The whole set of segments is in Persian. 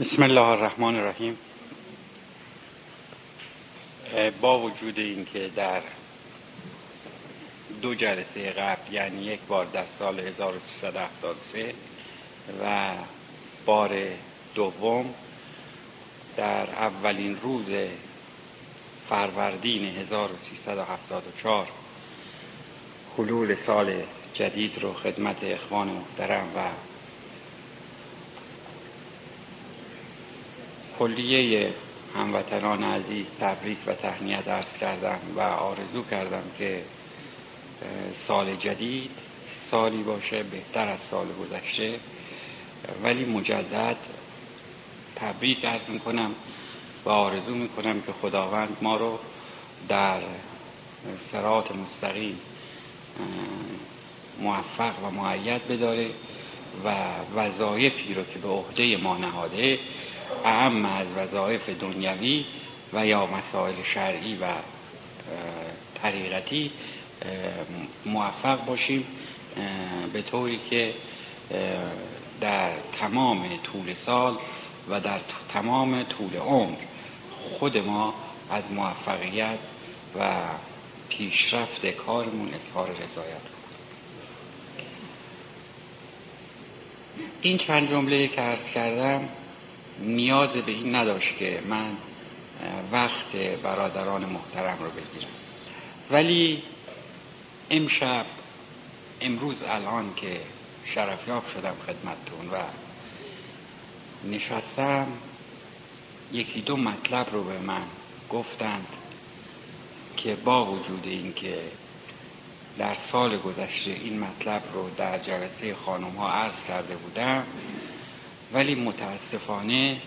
بسم الله الرحمن الرحیم. با وجود اینکه در دو جلسه قبل یعنی یک بار در سال 1373 و بار دوم در اولین روز فروردین 1374 حلول سال جدید رو خدمت اخوان محترم و کلیه هموطنان عزیز تبریک و تهنیت ارز کردم و آرزو کردم که سال جدید سالی باشه بهتر از سال گذشته. ولی مجدد تبریک ارز می‌کنم و آرزو می‌کنم که خداوند ما رو در سرات مستقیم موفق و معید بداره و وظایفی رو که به عهده ما نهاده اهم از وظایف دنیوی و یا مسائل شرعی و طریقتی موفق باشیم به طوری که در تمام طول سال و در تمام طول عمر خود ما از موفقیت و پیشرفت کارمون اظهار رضایت این چند جمله که عرض کردم نیاز به این نداشت که من وقت برادران محترم رو بگیرم. ولی امشب امروز الان که شرفیاب شدم خدمتتون و نشستم یکی دو مطلب رو به من گفتند که با وجود اینکه در سال گذشته این مطلب رو در جلسه خانم ها عرض کرده بودم ولی متاسفانه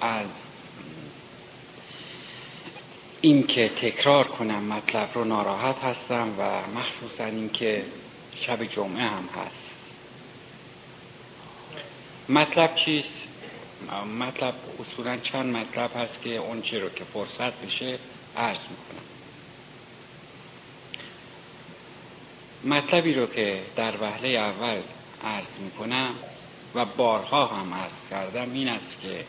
از اینکه تکرار کنم مطلب رو ناراحت هستم و مخصوصا اینکه شب جمعه هم هست. مطلب چیست؟ مطلب اصولا چند مطلب هست که اون چی رو که فرصت بشه عرض می‌کنم. مطلبی رو که در وهله اول عرض می‌کنم و بارها هم عرض کردم این است که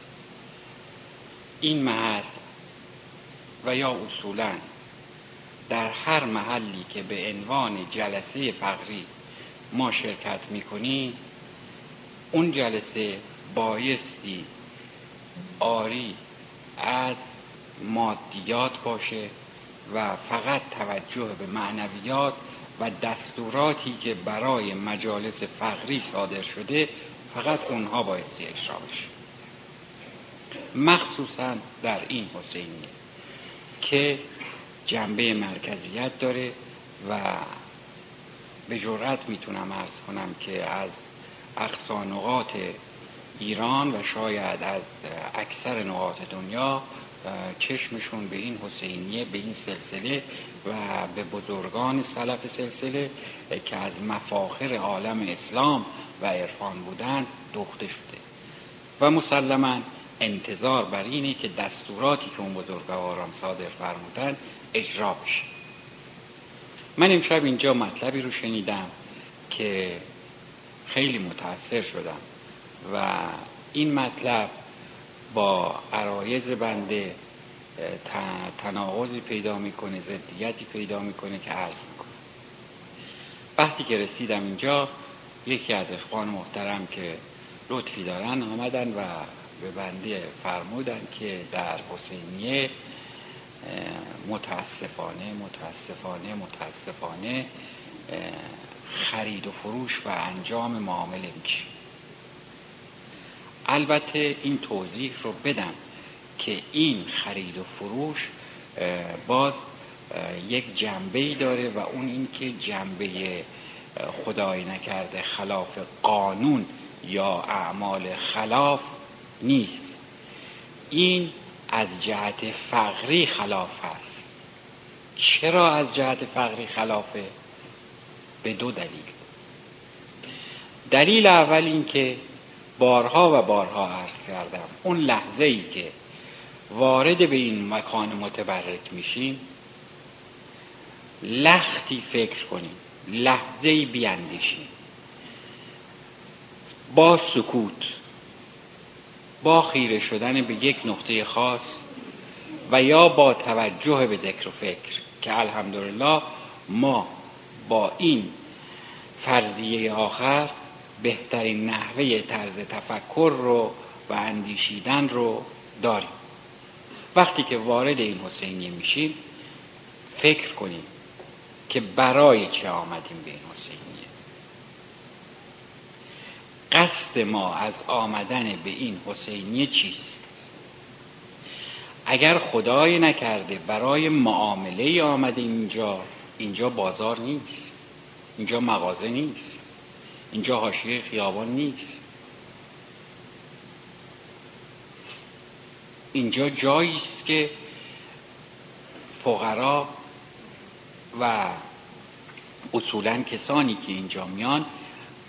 این محل و یا اصولا در هر محلی که به عنوان جلسه فقری ما شرکت می‌کنیم اون جلسه بایستی آری از مادیات باشه و فقط توجه به معنویات و دستوراتی که برای مجالس فقری صادر شده فقط اونها بایستی اجرا بشه. مخصوصا در این حسینی که جنبه مرکزیت داره و به جرأت می‌تونم ارز کنم که از اقصا نقاط ایران و شاید از اکثر نقاط دنیا چشمشون به این حسینیه به این سلسله و به بزرگان سلف سلسله که از مفاخر عالم اسلام و عرفان بودند دوخته شده. و مسلما انتظار بر اینه که دستوراتی که اون بزرگواران صادر فرمودن اجرا بشه. من امشب اینجا مطلبی رو شنیدم که خیلی متاثر شدم و این مطلب با عرایز بنده تناقضی پیدا می‌کنه ضدیتی پیدا می‌کنه که عرض می‌کنه. وقتی که رسیدم اینجا یکی از اخوان محترم که لطفی دارن آمدن و به بنده فرمودن که در حسینیه متاسفانه متاسفانه متاسفانه خرید و فروش و انجام معامله میشه. البته این توضیح رو بدم که این خرید و فروش باز یک جنبه داره و اون این که جنبه خدای نکرده خلاف قانون یا اعمال خلاف نیست. این از جهت فقری خلاف هست چرا از جهت فقری خلافه؟ به دو دلیل. دلیل اول این که بارها و بارها عرض کردم اون لحظه ای که وارد به این مکان متبرک میشیم لختی فکر کنیم لحظه ای بیاندیشیم. با سکوت با خیره شدن به یک نقطه خاص و یا با توجه به ذکر و فکر که الحمدلله ما با این فرضیه آخر بهترین نحوه طرز تفکر رو و اندیشیدن رو داریم. وقتی که وارد این حسینیه میشیم فکر کنیم که برای چه آمدیم به این حسینیه. قصد ما از آمدن به این حسینیه چیست؟ اگر خدای نکرده برای معامله آمده اینجا اینجا بازار نیست اینجا مغازه نیست. اینجا حاشیه خیابان نیست. اینجا جایی است که فقرا و اصولا کسانی که اینجا میان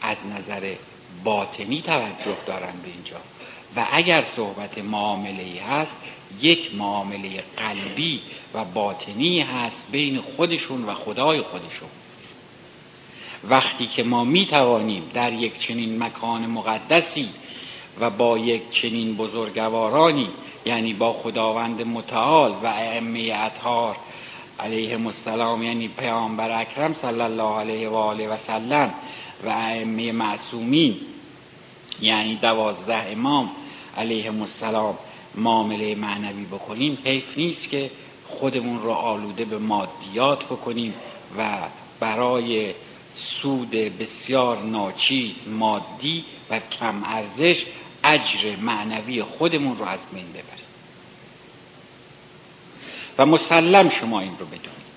از نظر باطنی توجه دارن به اینجا. و اگر صحبت معامله ای هست یک معامله قلبی و باطنی هست بین خودشون و خدای خودشون. وقتی که ما می توانیم در یک چنین مکان مقدسی و با یک چنین بزرگوارانی یعنی با خداوند متعال و ائمه اطهار علیه السلام یعنی پیامبر اکرم صلی الله علیه و آله و سلم و ائمه معصومین یعنی دوازده امام علیه السلام معامله معنوی بکنیم حیف نیست که خودمون رو آلوده به مادیات بکنیم و برای سود بسیار ناچیز مادی و کم ارزش اجر معنوی خودمون رو از بین ببریم. و مسلم شما این رو بدونید.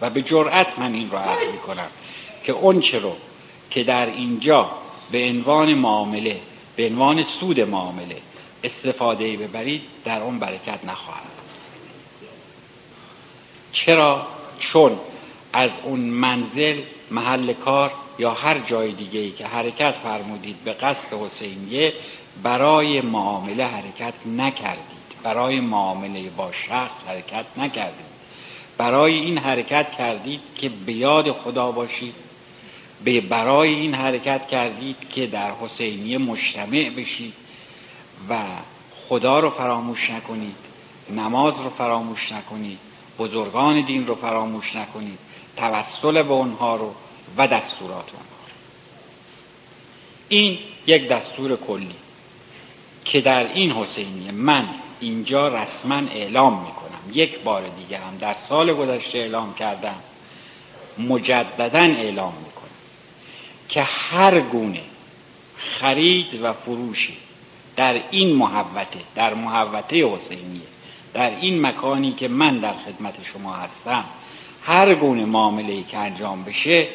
و به جرأت من این رو عرض می کنم که اونچه رو که در اینجا به عنوان معامله به عنوان سود معامله استفاده ببرید در اون برکت نخواهد چرا؟ چون از اون منزل محل کار یا هر جای دیگه ای که حرکت فرمودید به قصد حسینیه برای معامله حرکت نکردید. برای معامله با شخص حرکت نکردید. برای این حرکت کردید که به یاد خدا باشید. به برای این حرکت کردید که در حسینیه مجتمع بشید و خدا رو فراموش نکنید نماز رو فراموش نکنید بزرگان دین رو فراموش نکنید. توسل به اونها رو و دستورات اونها این یک دستور کلی که در این حسینیه من اینجا رسما اعلام می‌کنم. یک بار دیگه هم در سال گذشته اعلام کردم مجددا اعلام می‌کنم که هر گونه خرید و فروشی در این محوته در محوته حسینیه در این مکانی که من در خدمت شما هستم هر گونه معامله که انجام بشه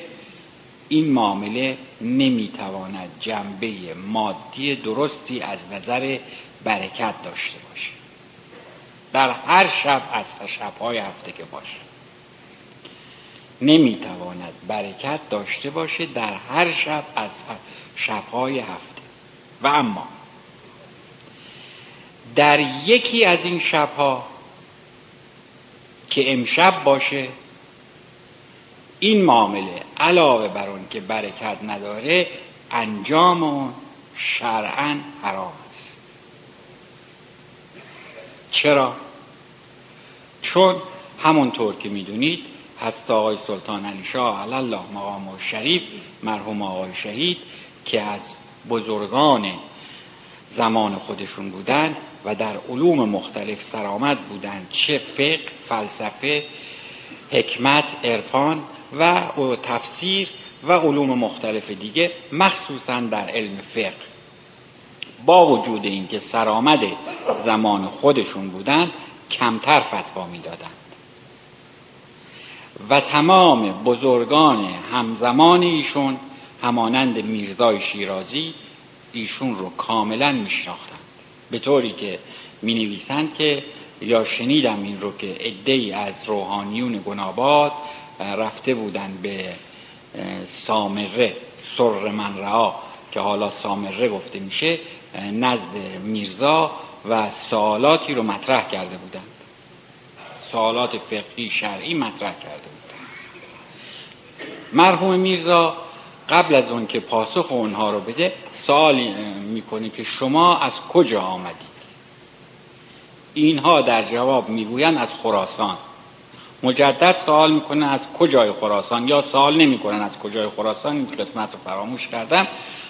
این معامله نمی‌تواند جنبه مادی درستی از نظر برکت داشته باشه. در هر شب از شبهای هفته که باشه. نمی‌تواند برکت داشته باشه در هر شب از شبهای هفته. و اما در یکی از این شبها که امشب باشه این معامله علاوه بر اون که برکت نداره انجام اون شرعا حرام است چرا؟ چون همونطور که می‌دونید هست آقای سلطان علی شاه علی الله مقام و شریف مرحوم آقای شهید که از بزرگان زمان خودشون بودن و در علوم مختلف سرآمد بودند چه فقه فلسفه حکمت عرفان و تفسیر و علوم مختلف دیگه مخصوصا در علم فقه. با وجود اینکه سرآمد زمان خودشون بودند کمتر فتوا می‌دادند. و تمام بزرگان همزمان ایشون همانند میرزای شیرازی ایشون رو کاملا میشناختند. به طوری که می نویسند که یا شنیدم این رو که عده از روحانیون گناباد رفته بودند به سامره سر من رعا که حالا سامره گفته میشه نزد میرزا و سوالاتی رو مطرح کرده بودند. سوالات فقهی شرعی مطرح کرده بودند. مرحوم میرزا قبل از اون که پاسخ اونها رو بده سوال می‌کنه که شما از کجا آمدید اینها در جواب می‌گویند از خراسان. مجدد سوال می‌کنه از کجای خراسان؟ یا سوال نمی‌کنن از کجای خراسان؟ این قسمت رو فراموش کردم.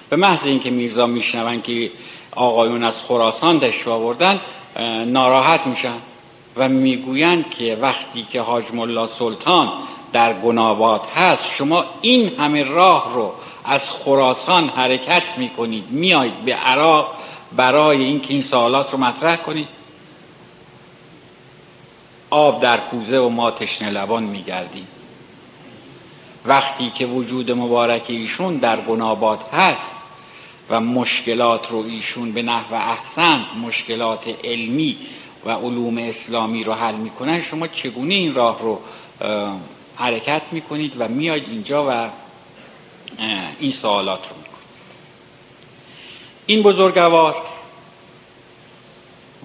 به محض اینکه میرزا میشنون که آقایون از خراسان دشت آوردن ناراحت میشن و می‌گویند که وقتی که حاج ملا سلطان در گناباد هست شما این همه راه رو از خراسان حرکت می‌کنید. میایید به عراق برای اینکه این سوالات رو مطرح کنید. آب در کوزه و ما تشنه لبان میگردیم وقتی که وجود مبارک ایشون در گناباد هست و مشکلات رو ایشون به نحو احسن مشکلات علمی و علوم اسلامی رو حل می‌کنن شما چگونه این راه رو حرکت می‌کنید و میاید اینجا و این سوالات رو می‌کنید؟ این بزرگوار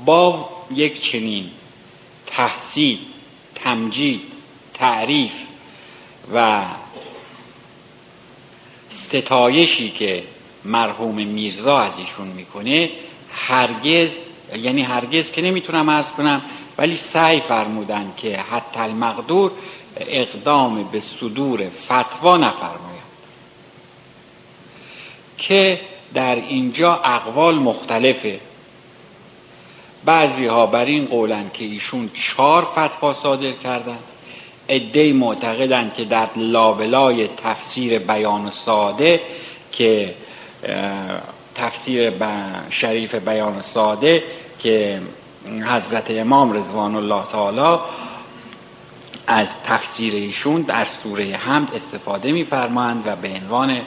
با یک چنین تحصیل تمجید تعریف و ستایشی که مرحوم میرزا از ایشون می‌کنه هرگز یعنی هرگز که نمی‌تونم ارز کنم ولی سعی فرمودن که حتی المقدور اقدام به صدور فتوا نفرماید که در اینجا اقوال مختلفه. بعضی ها بر این قولن که ایشون چهار فتوا صادر کردن. عده معتقدند که در لابلای تفسیر بیان ساده که تفسیر شریف بیان ساده که حضرت امام رضوان الله تعالی از تفسیر ایشون در سوره حمد استفاده میفرمایند و به عنوان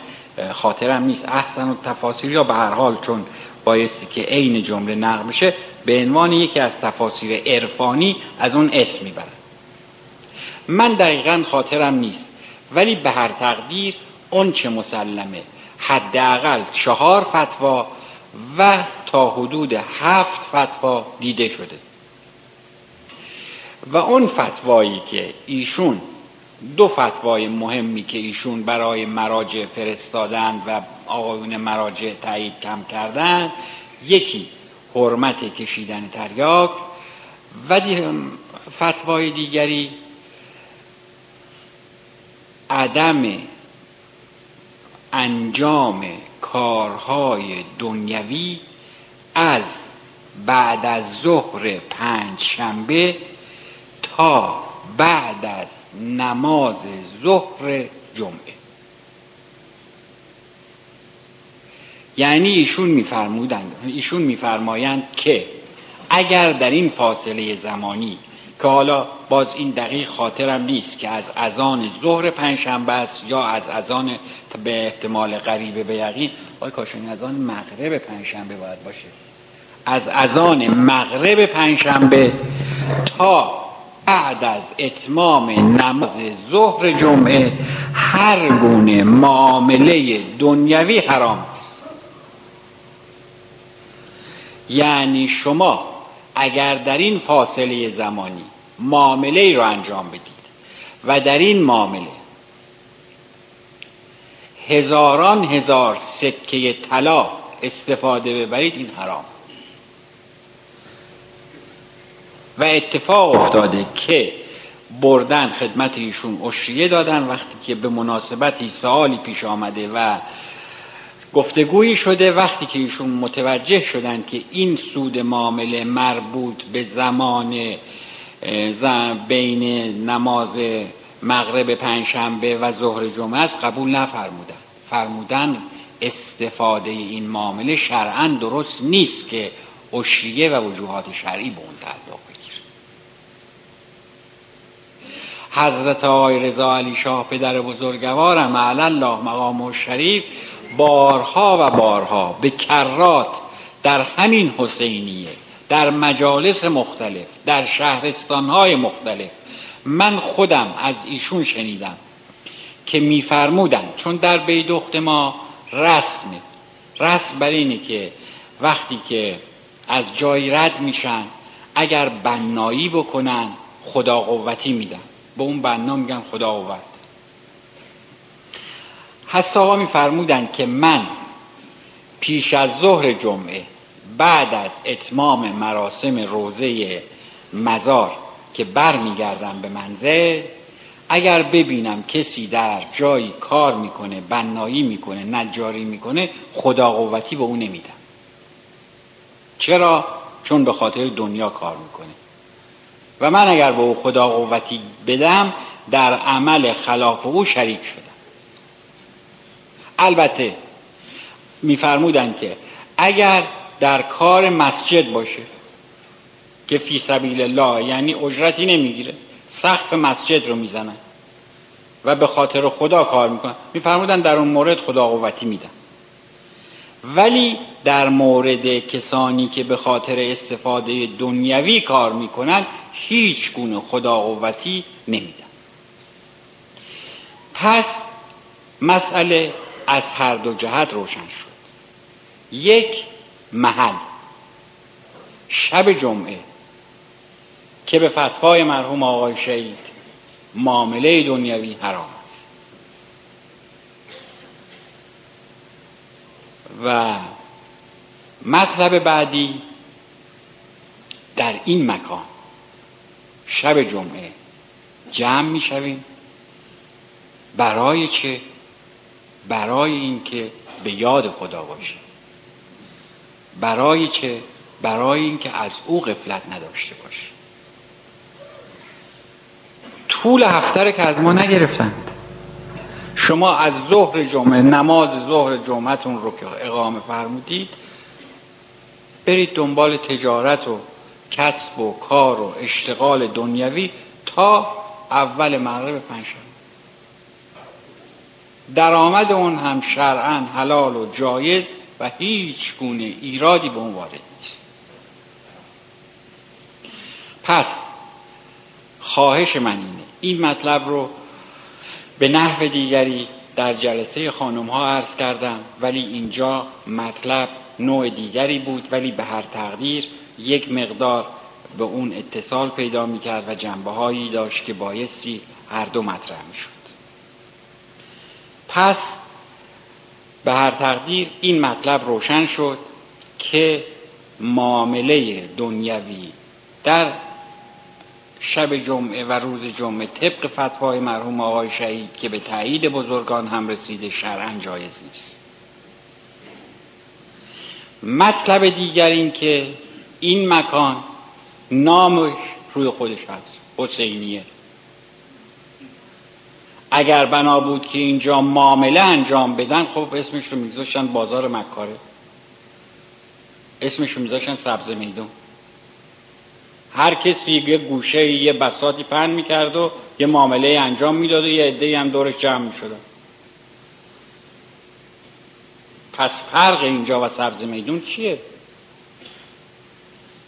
خاطرم نیست احسن و تفاسیر یا به هر حال چون بایستی که عین جمله نقل بشه به عنوان یکی از تفاسیر عرفانی از اون اسم می‌برن من دقیقا خاطرم نیست ولی به هر تقدیر اون چه مسلمه حداقل چهار فتوا و تا حدود هفت فتوا دیده شده. و اون فتوایی که ایشون دو فتوای مهمی که ایشون برای مراجع فرستادن و آقایون مراجع تایید کم کردن یکی حرمت کشیدن تریاک. و فتوای دیگری عدم انجام کارهای دنیوی از بعد از ظهر پنج شنبه تا بعد از نماز ظهر جمعه. یعنی ایشون میفرمودند. ایشون میفرمایند که اگر در این فاصله زمانی که حالا باز این دقیق خاطرم نیست که از اذان ظهر پنجشنبه است یا از اذان به احتمال غریبه به یقین آقای کاشانی اذان مغرب پنجشنبه باید باشه. از اذان مغرب پنجشنبه تا بعد از اتمام نماز ظهر جمعه هر گونه معامله دنیوی حرام یعنی شما اگر در این فاصله زمانی معامله رو انجام بدید و در این معامله هزاران هزار سکه طلا استفاده ببرید این حرام. و اتفاق افتاده که بردن خدمت ایشون اشریه دادن وقتی که به مناسبتی سوالی پیش آمده و گفتگویی شده وقتی که ایشون متوجه شدن که این سود معامله مربوط به زمان بین نماز مغرب پنجشنبه و ظهر جمعه است قبول نفرمودن. فرمودن استفاده این معامله شرعا درست نیست که اشریه و وجوهات شرعی به اون تعلق بگیر حضرت آقای رضا علی شاه پدر بزرگوارم علی الله مقام شریف بارها و بارها به کرات در همین حسینیه در مجالس مختلف در شهرستانهای مختلف من خودم از ایشون شنیدم که میفرمودن چون در بیدخت ما رسمه. رسم بر اینه که وقتی که از جای رد میشن اگر بنایی بکنن خدا قوتی میدن. به اون بنا میگن خدا قوت حتی میفرمودند که من پیش از ظهر جمعه بعد از اتمام مراسم روزه مزار که برمیگردم به منزل اگر ببینم کسی در جایی کار می‌کنه بنایی می‌کنه نجاری می‌کنه خدا قوتی به او نمیدم. چرا؟ چون به خاطر دنیا کار می‌کنه. و من اگر به او خدا قوتی بدم در عمل خلاف او شریک شدم. البته میفرمودند که اگر در کار مسجد باشه که فی سبیل الله یعنی اجرتی نمی‌گیره سقف مسجد رو می‌زنن و به خاطر خدا کار می‌کنن. میفرمودن در اون مورد خدا قوتی میدن. ولی در مورد کسانی که به خاطر استفاده دنیوی کار می‌کنن هیچ گونه خدا قوتی نمیدن. پس مسئله از هر دو جهت روشن شد. یک محل شب جمعه که به فتوای مرحوم آقای شهید معامله دنیوی حرام است. و مطلب بعدی در این مکان شب جمعه جمع می‌شویم. برای چه؟ برای اینکه به یاد خدا باشیم برای چه؟ برای اینکه از او غفلت نداشته باشیم طول هفته که از ما نگرفتند. شما از ظهر جمعه نماز ظهر جمعتون رو که اقامه فرمودید برید دنبال تجارت و کسب و کار و اشتغال دنیوی تا اول مغرب پنجشنبه. درآمد اون هم شرعا حلال و جایز و هیچ گونه ایرادی به اون وارد نیست. پس خواهش من اینه این مطلب رو به نحو دیگری در جلسه خانم ها عرض کردم ولی اینجا مطلب نوع دیگری بود ولی به هر تقدیر یک مقدار به اون اتصال پیدا می کرد و جنبه هایی داشت که بایستی هر دو مطرح می شد پس به هر تقدیر این مطلب روشن شد که معامله دنیوی در شب جمعه و روز جمعه طبق فتوای مرحوم آقای شهید که به تایید بزرگان هم رسیده شرعا جایز نیست. مطلب دیگر این که این مکان نامش روی خودش هست حسینیه. اگر بنا بود که اینجا معامله انجام بدن خب اسمش رو میذاشتن بازار مکاره. اسمش رو میذاشتن سبز میدون. هر کسی یه گوشه یه بساطی پن می‌کرد و یه معامله انجام می‌داد و یه عده هم دورش جمع می‌شدن پس فرق اینجا و سبز میدون چیه؟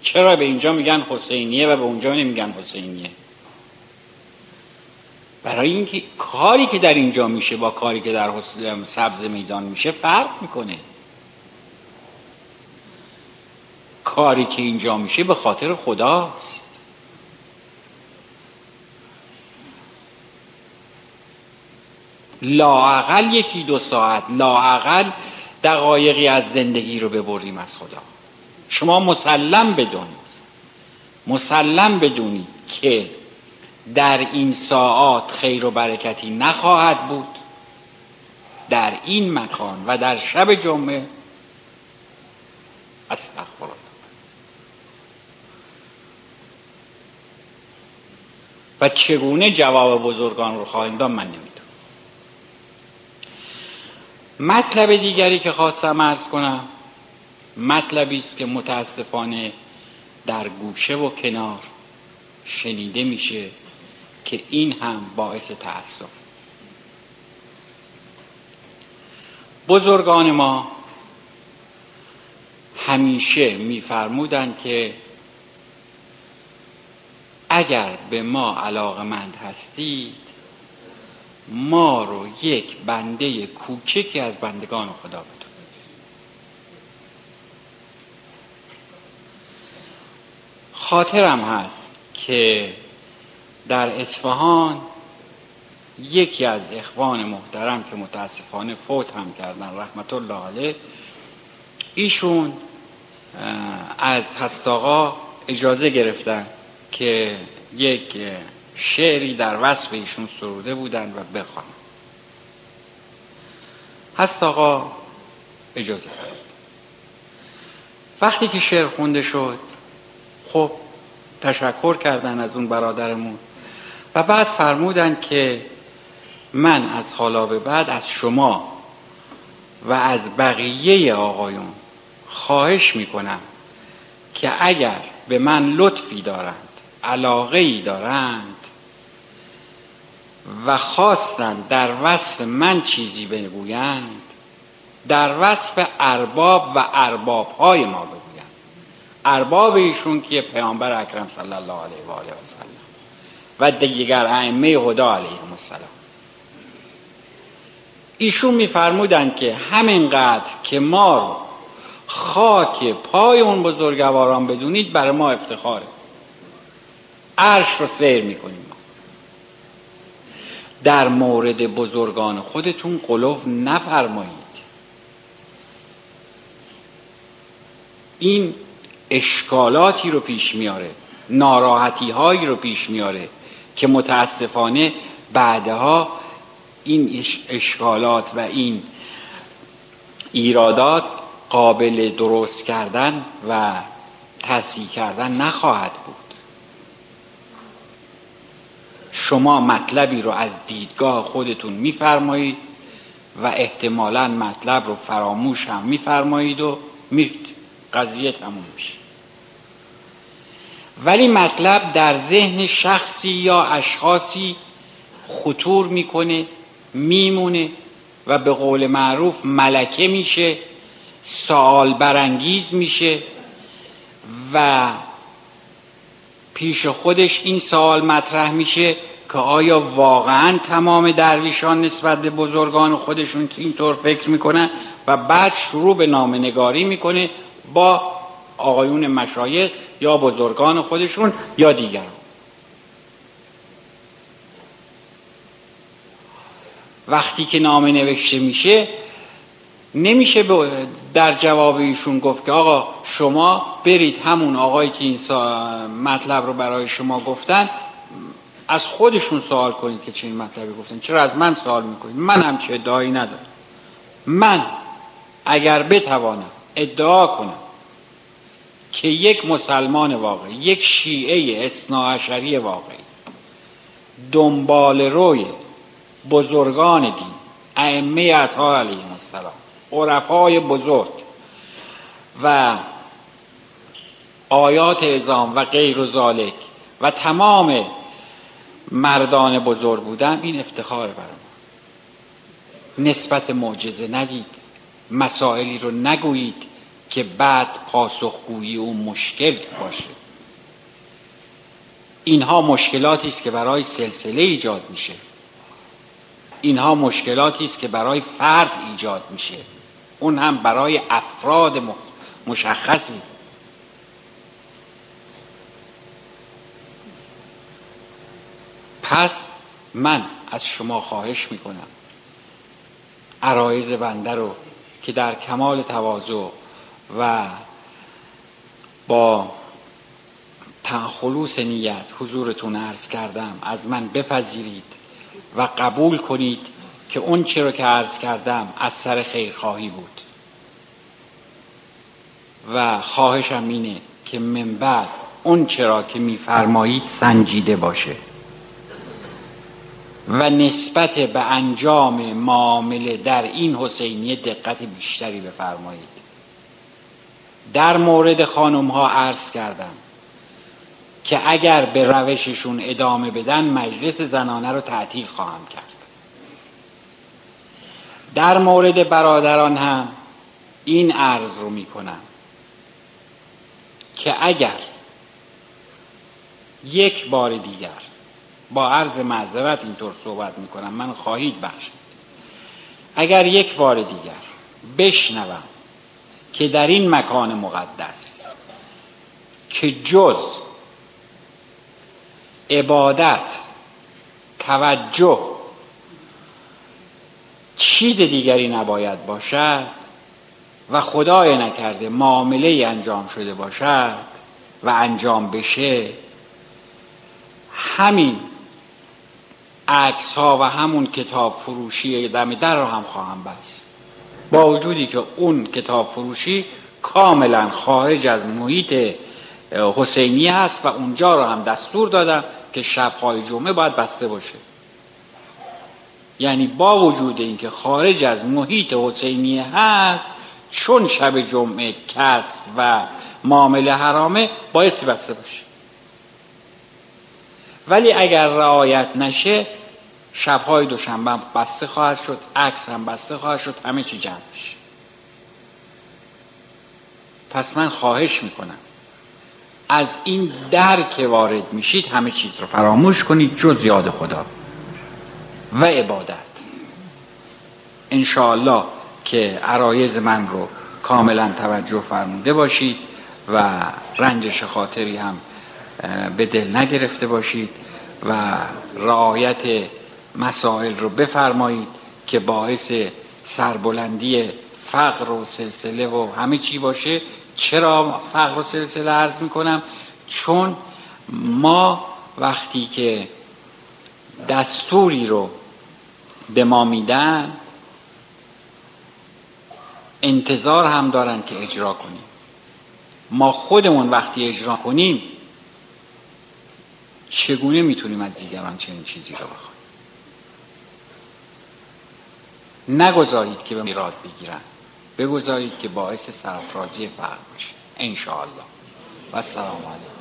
چرا به اینجا میگن حسینیه و به اونجا نمیگن حسینیه؟ برای اینکه کاری که در اینجا میشه با کاری که در سبز میدان میشه فرق می‌کنه. کاری که اینجا میشه به خاطر خداست. لاعقل یکی دو ساعت لاعقل دقایقی از زندگی رو ببریم از خدا. شما مسلم بدونید. مسلم بدونید که در این ساعات خیر و برکتی نخواهد بود. در این مکان و در شب جمعه. استغفر و چگونه جواب بزرگان رو خواهیم داد من نمی‌دونم. مطلب دیگری که خواستم ارز کنم مطلبی است که متاسفانه در گوشه و کنار شنیده میشه. که این هم باعث تأسف بزرگان ما همیشه میفرمودند که اگر به ما علاقمند هستید ما رو یک بنده کوچکی از بندگان خدا بدونید خاطرم هست که در اصفهان یکی از اخوان محترم که متاسفانه فوت هم کردن رحمت الله علیه ایشون از هستاقا اجازه گرفتن که یک شعری در وصف ایشون سروده بودن و بخوان هست آقا اجازه داد وقتی که شعر خونده شد خب تشکر کردن از اون برادرمون. و بعد فرمودن که من از حالا به بعد از شما و از بقیه آقایون خواهش می‌کنم که اگر به من لطفی دارند علاقه ای دارند و خواستند در وصف من چیزی بگویند در وصف ارباب و ارباب های ما بگویند. ارباب ایشون که پیامبر اکرم صلی الله علیه و آله و سلم. و دیگر ائمه هدا علیهم السلام. ایشون میفرمودند که همینقدر که ما رو خاک پای اون بزرگواران بدونید برای ما افتخاره. عرش رو سیر می‌کنیم. در مورد بزرگان خودتون قلوب نفرمایید. این اشکالاتی رو پیش میاره ناراحتی هایی رو پیش میاره که متاسفانه بعدها این اشکالات و این ایرادات قابل درست کردن و تصحیح کردن نخواهد بود. شما مطلبی رو از دیدگاه خودتون میفرمایید و احتمالا مطلب رو فراموش هم میفرمایید و میرید. قضیه تموم میشه. ولی مطلب در ذهن شخصی یا اشخاصی خطور می‌کنه میمونه و به قول معروف ملکه میشه سوال برانگیز میشه و پیش خودش این سوال مطرح میشه که آیا واقعا تمام درویشان نسبت به بزرگان خودشون اینطور فکر می‌کنن؟ و بعد شروع به نامنگاری می‌کنه با آقایون مشایخ یا بزرگان خودشون یا دیگران. وقتی که نامه نوشته میشه نمیشه در جواب ایشون گفت که آقا شما برید همون آقایی که این مطلب رو برای شما گفتن از خودشون سوال کنید که چه این مطلبی گفتن. چرا از من سوال می‌کنید؟ من هم چه ادعایی ندارم. من اگر بتوانم ادعا کنم که یک مسلمان واقعی یک شیعه اصناعشری واقعی دنبال روی بزرگان دین ائمه اطهار علیهم السلام عرفای بزرگ و آیات ازام و غیر و ذالک و تمام مردان بزرگ بودن این افتخار برام نسبت معجزه ندید مسائلی رو نگویید. که بعد پاسخگویی او مشکل باشه. اینها مشکلاتی است که برای سلسله ایجاد میشه. اینها مشکلاتی است که برای فرد ایجاد میشه. اون هم برای افراد مشخصی. پس من از شما خواهش می‌کنم. عرایز بنده رو که در کمال تواضع و با خلوص نیت حضورتون عرض کردم از من بپذیرید و قبول کنید که اون چی که عرض کردم از سر خیرخواهی بود. و خواهشم اینه که من بعد اون چرا که میفرمایید سنجیده باشه. و نسبت به انجام معامله در این حسینیه دقت بیشتری بفرمایید. در مورد خانم ها عرض کردم که اگر به روششون ادامه بدن مجلس زنانه رو تعطیل خواهم کرد. در مورد برادران هم این عرض رو می کنم که اگر یک بار دیگر با عرض معذرت اینطور صحبت می کنم من خواهید بخشید. اگر یک بار دیگر بشنوم که در این مکان مقدس که جز عبادت توجه چیز دیگری نباید باشد و خدای نکرده معامله انجام شده باشد و انجام بشه همین عکس ها و همون کتاب فروشی دم در رو هم خواهم بست. با وجودی که اون کتاب فروشی کاملا خارج از محیط حسینی هست و اونجا رو هم دستور دادم که شبهای جمعه باید بسته باشه. یعنی با وجود اینکه خارج از محیط حسینی هست چون شب جمعه کسب و معامله حرامه بایستی بسته باشه. ولی اگر رعایت نشه شبهای دوشنبه بسته خواهد شد عکس هم بسته خواهد شد همه چی جمع بشه پس من خواهش می‌کنم از این در که وارد میشید همه چیز رو فراموش کنید جز یاد خدا و عبادت. انشاءالله که عرایز من رو کاملا توجه فرموده باشید و رنجش خاطری هم به دل نگرفته باشید و رعایت مسائل رو بفرمایید که باعث سربلندی فقر و سلسله و همه چی باشه. چرا فقر و سلسله عرض می‌کنم؟ چون ما وقتی که دستوری رو به ما میدن انتظار هم دارن که اجرا کنیم. ما خودمون وقتی اجرا کنیم چگونه می‌تونیم از دیگران چنین چیزی رو بخوایم نگذارید که به میراد بگیرن. بگذارید که باعث سرفرازی فرق باشه انشاءالله. و السلام علیکم.